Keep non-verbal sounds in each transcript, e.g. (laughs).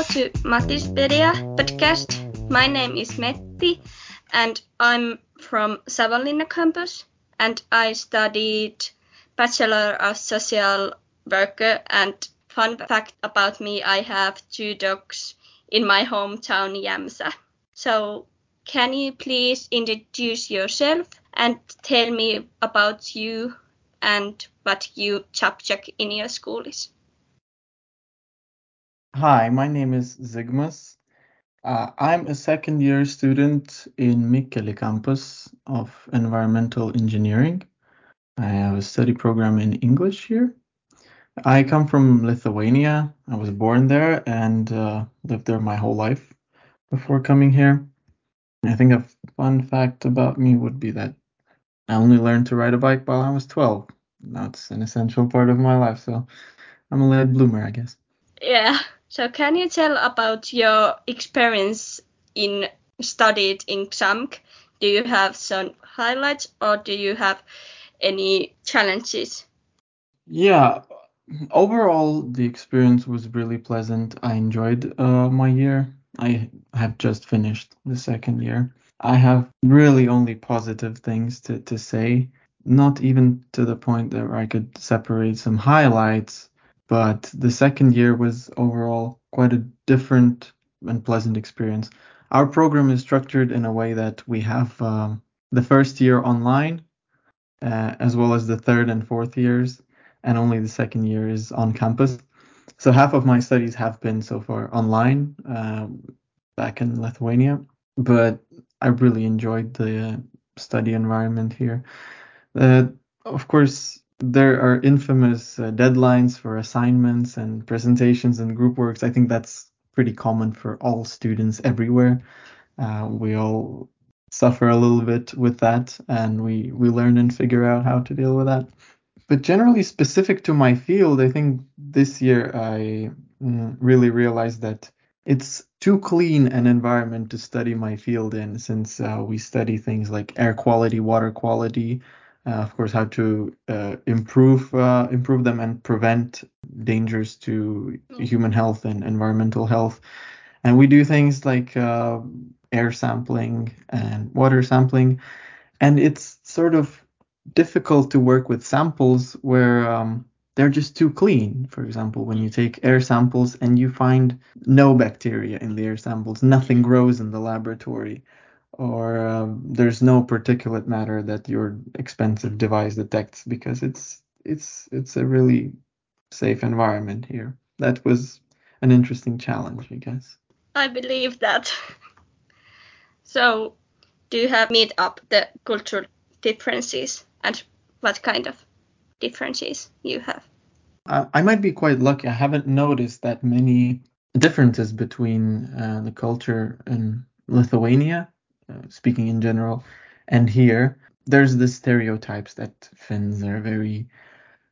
Hello to Mattipedia podcast. My name is Metti and I'm from Savonlinna campus and I studied Bachelor of Social Worker and fun fact about me, I have two dogs in my hometown Jämsä. So can you please introduce yourself and tell me about you and what you subject in your school is? Hi, my name is Zigmas. Uh, I'm a second year student in Mikkeli campus of environmental engineering. I have a study program in English here. I come from Lithuania. I was born there and uh, lived there my whole life before coming here. I think a fun fact about me would be that I only learned to ride a bike while I was 12. That's an essential part of my life, so I'm a late bloomer, I guess. Yeah. So can you tell about your experience in studied in XAMK? Do you have some highlights or do you have any challenges? Yeah, overall the experience was really pleasant. I enjoyed uh, my year. I have just finished the second year. I have really only positive things to, to say, not even to the point that I could separate some highlights but the second year was overall quite a different and pleasant experience. Our program is structured in a way that we have um, the first year online, uh, as well as the third and fourth years, and only the second year is on campus. So half of my studies have been so far online uh, back in Lithuania, but I really enjoyed the study environment here. Uh, of course, there are infamous uh, deadlines for assignments and presentations and group works. I think that's pretty common for all students everywhere. Uh, we all suffer a little bit with that, and we we learn and figure out how to deal with that. But generally, specific to my field, I think this year I mm, really realized that it's too clean an environment to study my field in, since uh, we study things like air quality, water quality, of course, how to uh, improve uh, improve them and prevent dangers to human health and environmental health. And we do things like uh, air sampling and water sampling, and it's sort of difficult to work with samples where um, they're just too clean. For example, when you take air samples and you find no bacteria in the air samples, nothing grows in the laboratory or um, there's no particulate matter that your expensive device detects because it's it's it's a really safe environment here. That was an interesting challenge, I guess. I believe that. (laughs) so, do you have meet up the cultural differences and what kind of differences you have? I, I might be quite lucky. I haven't noticed that many differences between uh, the culture in Lithuania uh, speaking in general. And here, there's the stereotypes that Finns are very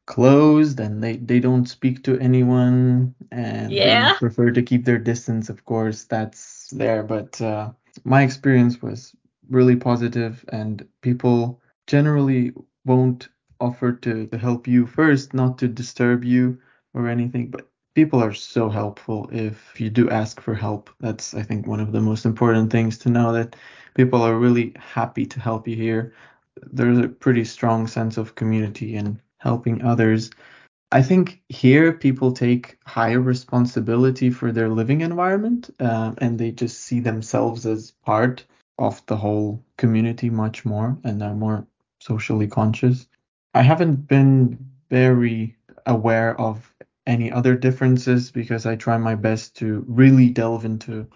closed and they, they don't speak to anyone and yeah. they prefer to keep their distance. Of course, that's there. But uh, my experience was really positive and people generally won't offer to, to help you first, not to disturb you or anything, but people are so helpful if you do ask for help. That's, I think, one of the most important things to know that people are really happy to help you here. There's a pretty strong sense of community and helping others. I think here people take higher responsibility for their living environment uh, and they just see themselves as part of the whole community much more and are more socially conscious. I haven't been very aware of any other differences because I try my best to really delve into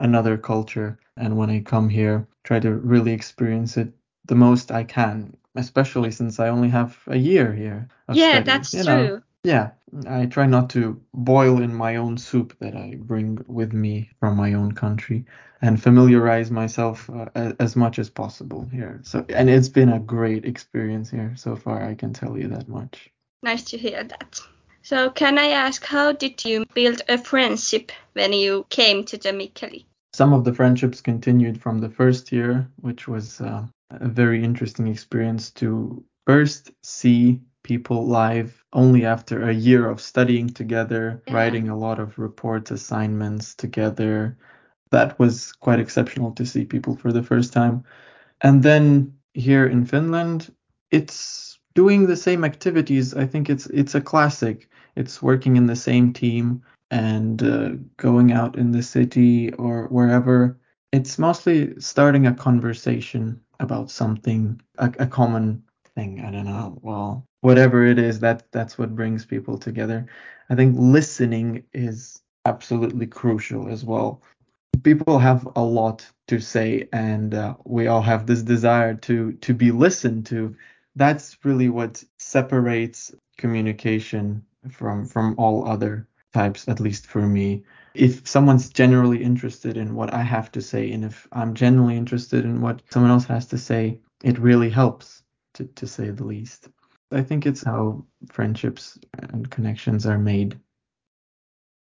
another culture. And when I come here try to really experience it the most I can especially since I only have a year here yeah study, that's true know. yeah I try not to boil in my own soup that I bring with me from my own country and familiarize myself uh, as much as possible here. So and it's been a great experience here so far I can tell you that much. Nice to hear that so can I ask, how did you build a friendship when you came to the Mikkeli? Some of the friendships continued from the first year, which was uh, a very interesting experience to first see people live only after a year of studying together, Yeah. writing a lot of reports, assignments together. That was quite exceptional to see people for the first time. And then here in Finland, it's doing the same activities. I think it's it's a classic. It's working in the same team and uh, going out in the city or wherever. It's mostly starting a conversation about something, a, a common thing. I don't know. Well, whatever it is, that that's what brings people together. I think listening is absolutely crucial as well. People have a lot to say, and uh, we all have this desire to to be listened to. That's really what separates communication from from all other types, at least for me. If someone's generally interested in what I have to say, and if I'm genuinely interested in what someone else has to say, it really helps, to, to say the least. I think it's how friendships and connections are made.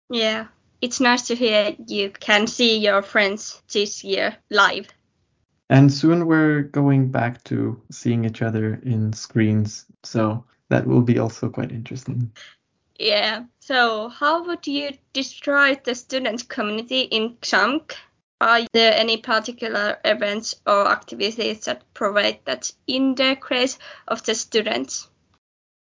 Yeah. It's nice to hear you can see your friends this year live. And soon we're going back to seeing each other in screens, so that will be also quite interesting. Yeah. So, how would you describe the student community in XAMK? Are there any particular events or activities that provide that integrate of the students?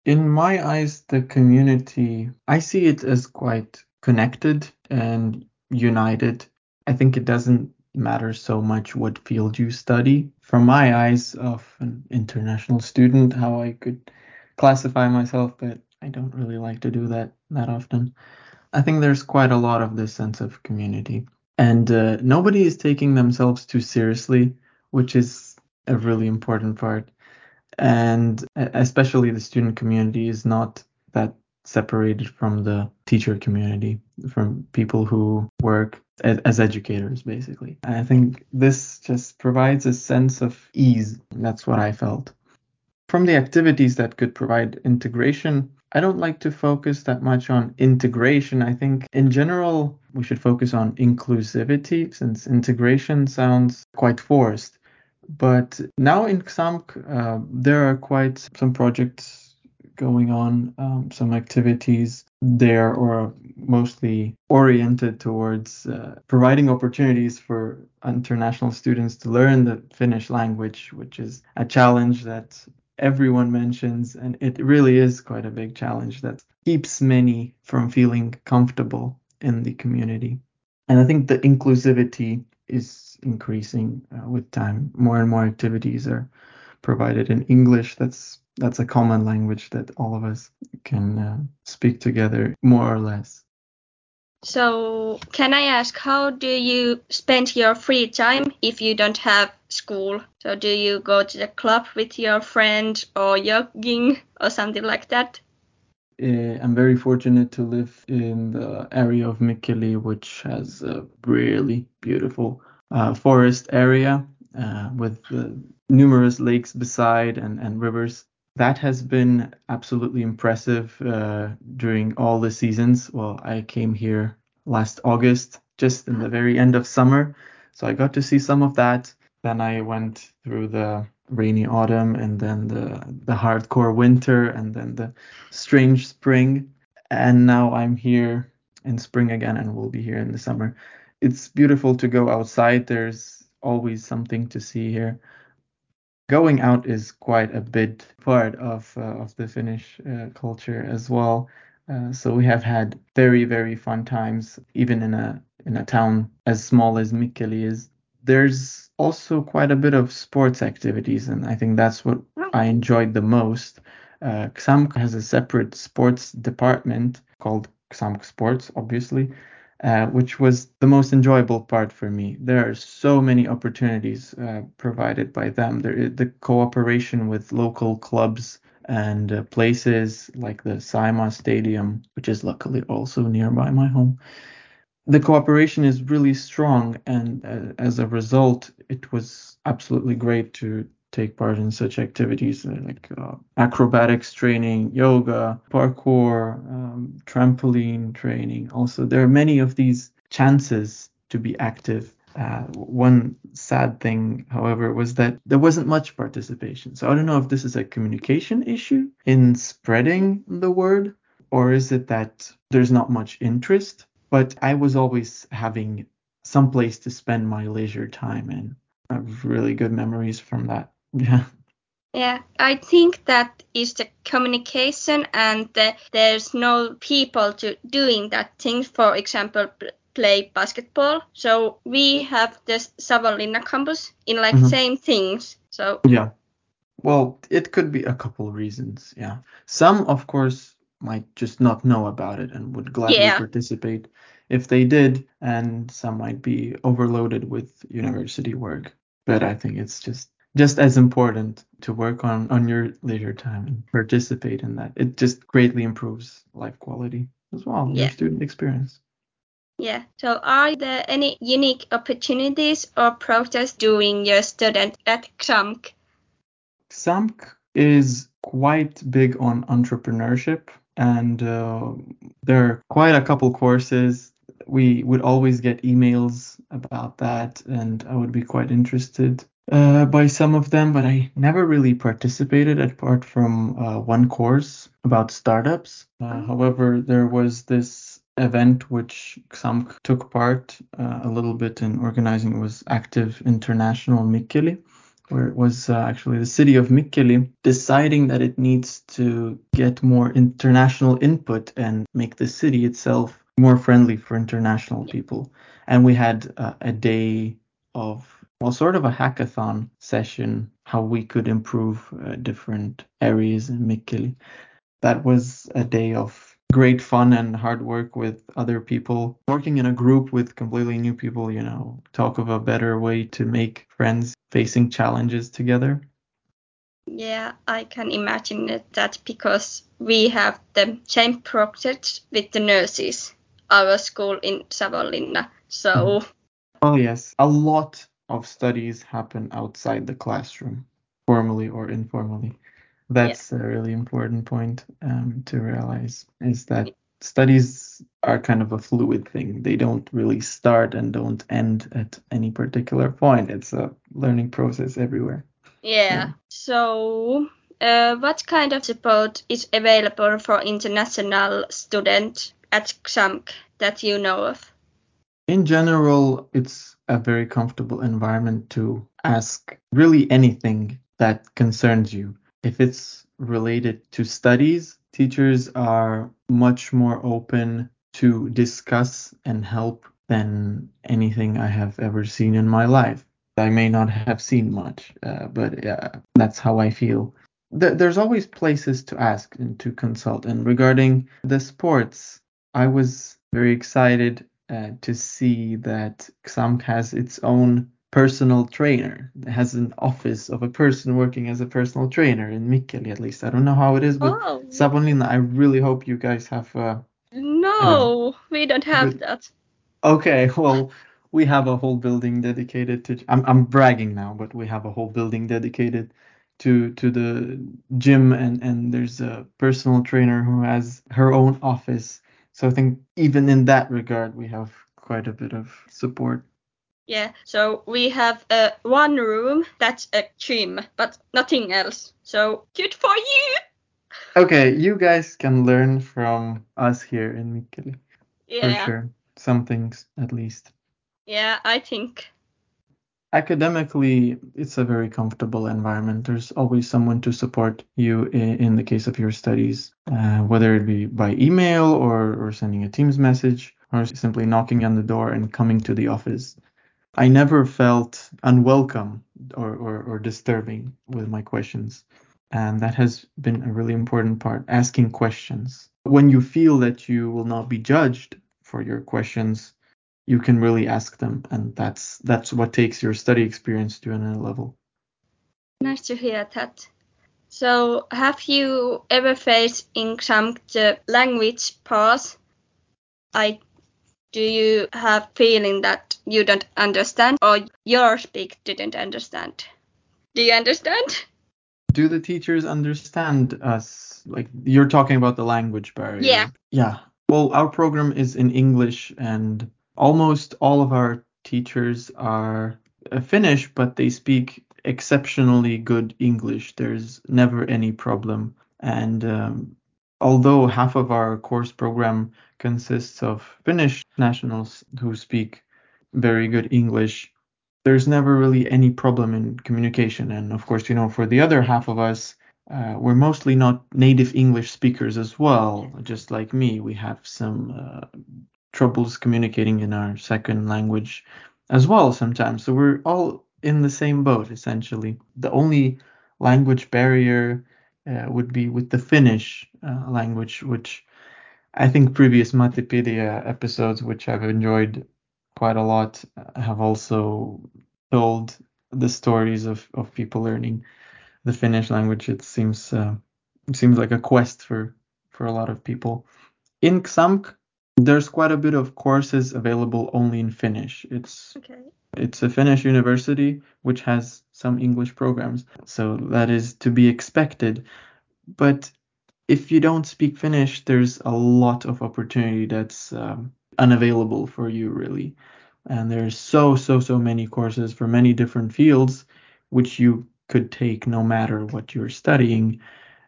In my eyes, the community, I see it as quite connected and united. I think it doesn't matter so much what field you study. From my eyes of an international student, how I could classify myself, but I don't really like to do that that often. I think there's quite a lot of this sense of community. And uh, nobody is taking themselves too seriously, which is a really important part. And especially the student community is not that separated from the teacher community, from people who work as, educators, basically. I think this just provides a sense of ease. That's what I felt. From the activities that could provide integration, I don't like to focus that much on integration. I think in general, we should focus on inclusivity since integration sounds quite forced. But now in XAMK, uh, there are quite some projects going on, um, some activities there, or mostly oriented towards uh, providing opportunities for international students to learn the Finnish language, which is a challenge that everyone mentions, and it really is quite a big challenge that keeps many from feeling comfortable in the community. And I think the inclusivity is increasing uh, with time. More and more activities are provided in English. That's that's a common language that all of us can uh, speak together more or less. So, can I ask how do you spend your free time if you don't have school? So, do you go to the club with your friend or jogging or something like that? Uh, I'm very fortunate to live in the area of Mikkeli, which has a really beautiful uh, forest area uh, with uh, numerous lakes beside and, and rivers. That has been absolutely impressive uh, during all the seasons. Well, I came here last August, just in the very end of summer, so I got to see some of that. Then I went through the rainy autumn and then the the hardcore winter and then the strange spring and now I'm here in spring again and we'll be here in the summer. It's beautiful to go outside. There's always something to see here. Going out is quite a big part of uh, of the Finnish uh, culture as well. Uh, so we have had very very fun times even in a in a town as small as Mikkeli is. There's also quite a bit of sports activities, and I think that's what I enjoyed the most. Uh, XAMK has a separate sports department called XAMK Sports, obviously, uh, which was the most enjoyable part for me. There are so many opportunities uh, provided by them. There, the cooperation with local clubs and uh, places like the Saimaa Stadium, which is luckily also nearby my home. The cooperation is really strong, and uh, as a result, it was absolutely great to take part in such activities like uh, acrobatics training, yoga, parkour, um, trampoline training. Also, there are many of these chances to be active Uh, one sad thing, however, was that there wasn't much participation. So I don't know if this is a communication issue in spreading the word, or is it that there's not much interest? But I was always having some place to spend my leisure time and I have really good memories from that. Yeah. Yeah, I think that is the communication and the, there's no people to doing that thing. For example, play basketball. So we have this Savonlinna campus in like mm-hmm. same things. So yeah. Well, it could be a couple reasons. Yeah. Some, of course, might just not know about it and would gladly yeah. participate if they did, and some might be overloaded with university work. But I think it's just just as important to work on on your leisure time and participate in that. It just greatly improves life quality as well, yeah. your student experience. Yeah. So are there any unique opportunities or projects during your student at XAMK? XAMK is quite big on entrepreneurship and uh, there are quite a couple courses. We would always get emails about that and I would be quite interested uh, by some of them, but I never really participated apart from uh, one course about startups. Uh, oh. However, there was this event which XAMK took part uh, a little bit in organizing it was Active International Mikkeli, where it was uh, actually the city of Mikkeli deciding that it needs to get more international input and make the city itself more friendly for international people. And we had uh, a day of well, sort of a hackathon session, how we could improve uh, different areas in Mikkeli. That was a day of great fun and hard work with other people. Working in a group with completely new people, you know, talk of a better way to make friends facing challenges together. Yeah, I can imagine that because we have the same project with the nurses, our school in Savonlinna. So. Mm-hmm. Oh, yes. A lot of studies happen outside the classroom, formally or informally. That's yeah. a really important point um, to realize is that studies are kind of a fluid thing. They don't really start and don't end at any particular point. It's a learning process everywhere. Yeah. yeah. So, uh, what kind of support is available for international students at XAMK that you know of? In general, it's a very comfortable environment to ask really anything that concerns you if it's related to studies, teachers are much more open to discuss and help than anything I have ever seen in my life. I may not have seen much, uh, but uh, that's how I feel. Th- there's always places to ask and to consult. And regarding the sports, I was very excited uh, to see that XAMK has its own personal trainer. It has an office of a person working as a personal trainer in Mikkeli at least. I don't know how it is with oh. I really hope you guys have. Uh, no, we don't have that. Okay, (laughs) well, we have a whole building dedicated to. I'm I'm bragging now, but we have a whole building dedicated to to the gym, and and there's a personal trainer who has her own office. So I think even in that regard, we have quite a bit of support. Yeah, so we have uh, one room that's a gym, but nothing else. So good for you. Okay, you guys can learn from us here in Mikkeli. Yeah. For sure. Some things at least. Yeah, I think. Academically, it's a very comfortable environment. There's always someone to support you in, in the case of your studies, uh, whether it be by email or, or sending a Teams message or simply knocking on the door and coming to the office. I never felt unwelcome or, or, or disturbing with my questions. And that has been a really important part asking questions. When you feel that you will not be judged for your questions, you can really ask them. And that's that's what takes your study experience to another level. Nice to hear that. So, have you ever faced in XAMK the language pause? I do you have feeling that you don't understand or your speak didn't understand? Do you understand? Do the teachers understand us? Like you're talking about the language barrier. Yeah. Yeah. Well, our program is in English and almost all of our teachers are uh, Finnish, but they speak exceptionally good English. There's never any problem. And um, although half of our course program consists of Finnish nationals who speak very good English, there's never really any problem in communication. And of course, you know, for the other half of us, uh, we're mostly not native English speakers as well. Just like me, we have some uh, troubles communicating in our second language as well sometimes. So we're all in the same boat essentially. The only language barrier uh, would be with the Finnish uh, language, which I think previous Mattipedia episodes, which I've enjoyed quite a lot, uh, have also told the stories of, of people learning the Finnish language. It seems uh, it seems like a quest for for a lot of people. In XAMK, there's quite a bit of courses available only in Finnish. It's Okay. it's a Finnish university which has some English programs, so that is to be expected. But if you don't speak Finnish, there's a lot of opportunity that's um, unavailable for you, really. And there's so, so, so many courses for many different fields which you could take no matter what you're studying,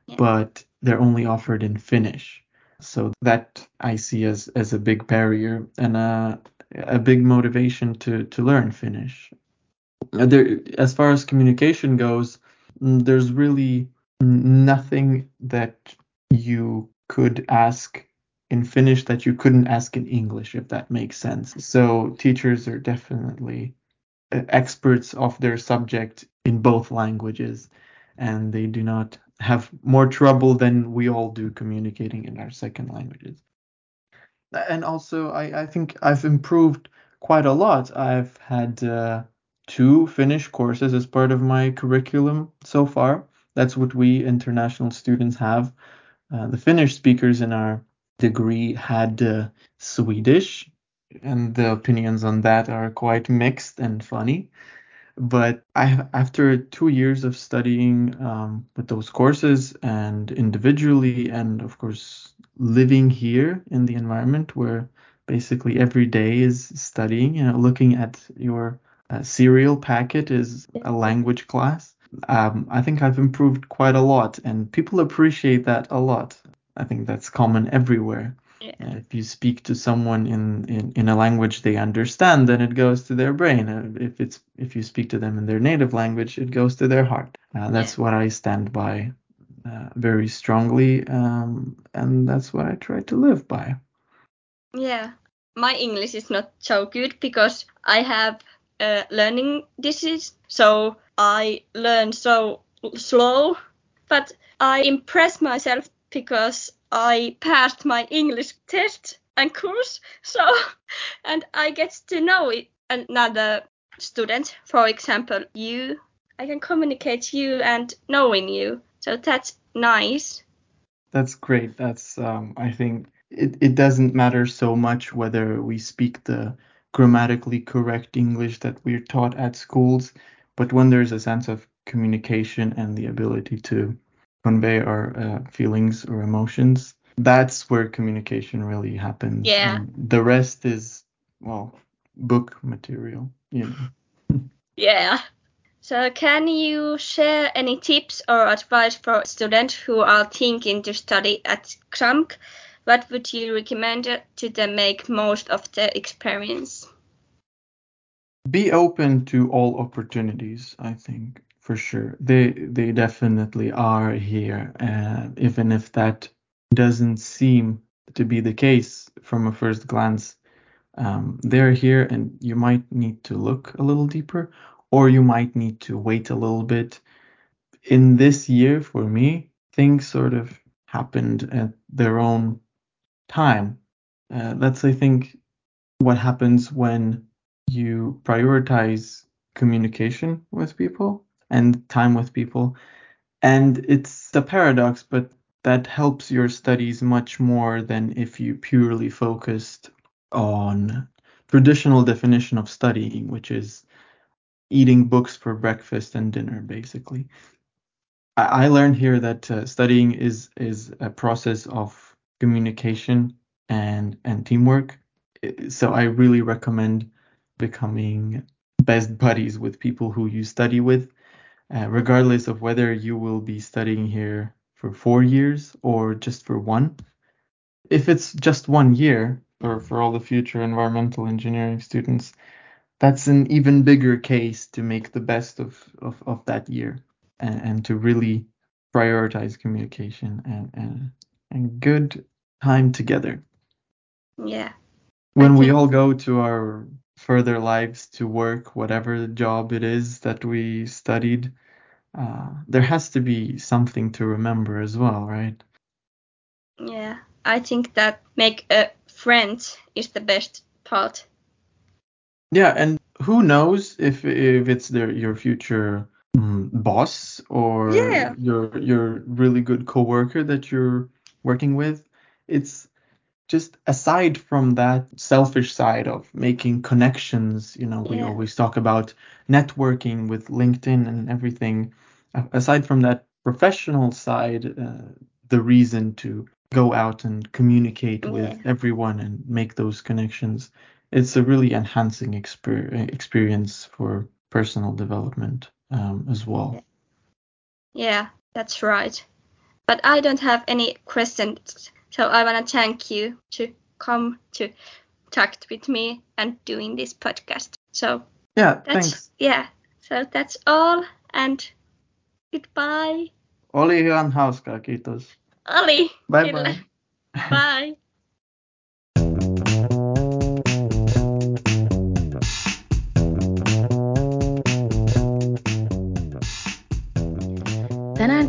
Yeah. but they're only offered in Finnish. So that I see as, as a big barrier and a, a big motivation to, to learn Finnish. Uh, There, as far as communication goes, mm, there's really nothing that you could ask in Finnish that you couldn't ask in English, if that makes sense. So teachers are definitely uh, experts of their subject in both languages, and they do not have more trouble than we all do communicating in our second languages. And also, I, I think I've improved quite a lot. I've had uh, two Finnish courses as part of my curriculum so far. That's what we international students have. Uh, the Finnish speakers in our degree had uh, Swedish, and the opinions on that are quite mixed and funny. But I, after two years of studying um, with those courses and individually, and of course living here in the environment where basically every day is studying, you know, looking at your uh, cereal packet is a language class. Um, I think I've improved quite a lot, and people appreciate that a lot. I think that's common everywhere. Yeah. If you speak to someone in, in, in a language they understand, then it goes to their brain. Uh, if it's if you speak to them in their native language, it goes to their heart. Uh, that's what I stand by uh, very strongly, um, and that's what I try to live by. Yeah. My English is not so good because I have a learning disease, so I learn so slow. But I impress myself because I passed my English test and course, so and I get to know it, another student, for example, you. I can communicate you and knowing you, so that's nice. That's great. That's um, I think it, it doesn't matter so much whether we speak the grammatically correct English that we're taught at schools, but when there's a sense of communication and the ability to convey our uh, feelings or emotions, that's where communication really happens. Yeah. And the rest is well, book material, you know. (laughs) Yeah. So, can you share any tips or advice for students who are thinking to study at XAMK? What would you recommend to them make most of the experience? be open to all opportunities i think for sure. They they definitely are here uh, even if that doesn't seem to be the case from a first glance um, they're here and you might need to look a little deeper or you might need to wait a little bit. In this year for me things sort of happened at their own time. Uh, that's i think what happens when you prioritize communication with people and time with people. And it's a paradox, but that helps your studies much more than if you purely focused on traditional definition of studying, which is eating books for breakfast and dinner, basically. I, learned here that uh, studying is is a process of communication and and teamwork. So I really recommend becoming best buddies with people who you study with, uh, regardless of whether you will be studying here for four years or just for one. If it's just one year, or for all the future environmental engineering students, that's an even bigger case to make the best of, of, of that year and, and to really prioritize communication and, and, and good time together. Yeah. When we all go to our further lives to work, whatever job it is that we studied, uh, there has to be something to remember as well, right? Yeah. I think that make a friend is the best part. Yeah, and who knows if if it's their your future mm, boss or Yeah. your your really good coworker that you're working with. It's just aside from that selfish side of making connections, you know, we Yeah. always talk about networking with LinkedIn and everything. Aside from that professional side, uh, the reason to go out and communicate with everyone and make those connections, it's a really enhancing exper- experience for personal development um, as well. Yeah, that's right. But I don't have any questions, so I want to thank you to come to talk with me and doing this podcast. So Yeah, thanks. yeah. So that's all, and goodbye. Oli ihan hauskaa, kiitos. Ali. Bye Kyllä. bye. Bye.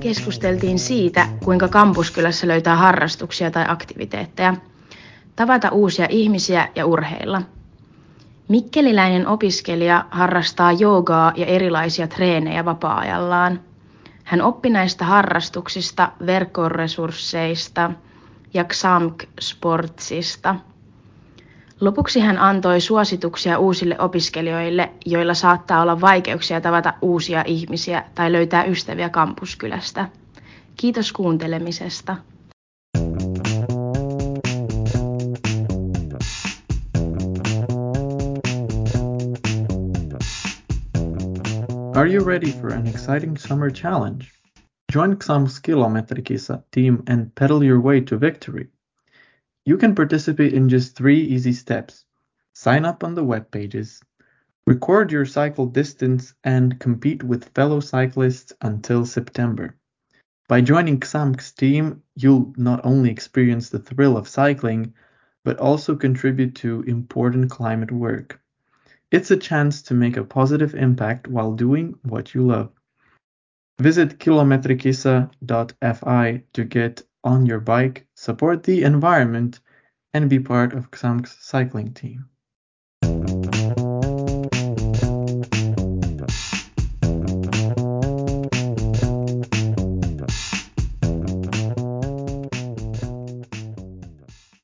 Keskusteltiin siitä, kuinka kampuskylässä löytää harrastuksia tai aktiviteetteja, tavata uusia ihmisiä ja urheilla. Mikkeliläinen opiskelija harrastaa joogaa ja erilaisia treenejä vapaa-ajallaan. Hän oppi näistä harrastuksista, verkkoresursseista ja XAMK-sportsista. Lopuksi hän antoi suosituksia uusille opiskelijoille, joilla saattaa olla vaikeuksia tavata uusia ihmisiä tai löytää ystäviä kampuskylästä. Kiitos kuuntelemisesta. Are you ready for an exciting summer challenge? Join Xam's Kilometrikisa team and pedal your way to victory. You can participate in just three easy steps. Sign up on the web pages, record your cycle distance, and compete with fellow cyclists until September. By joining Xamk's team, you'll not only experience the thrill of cycling, but also contribute to important climate work. It's a chance to make a positive impact while doing what you love. Visit kilometrikisa.fi to get on your bike, support the environment, and be part of Xamk's cycling team.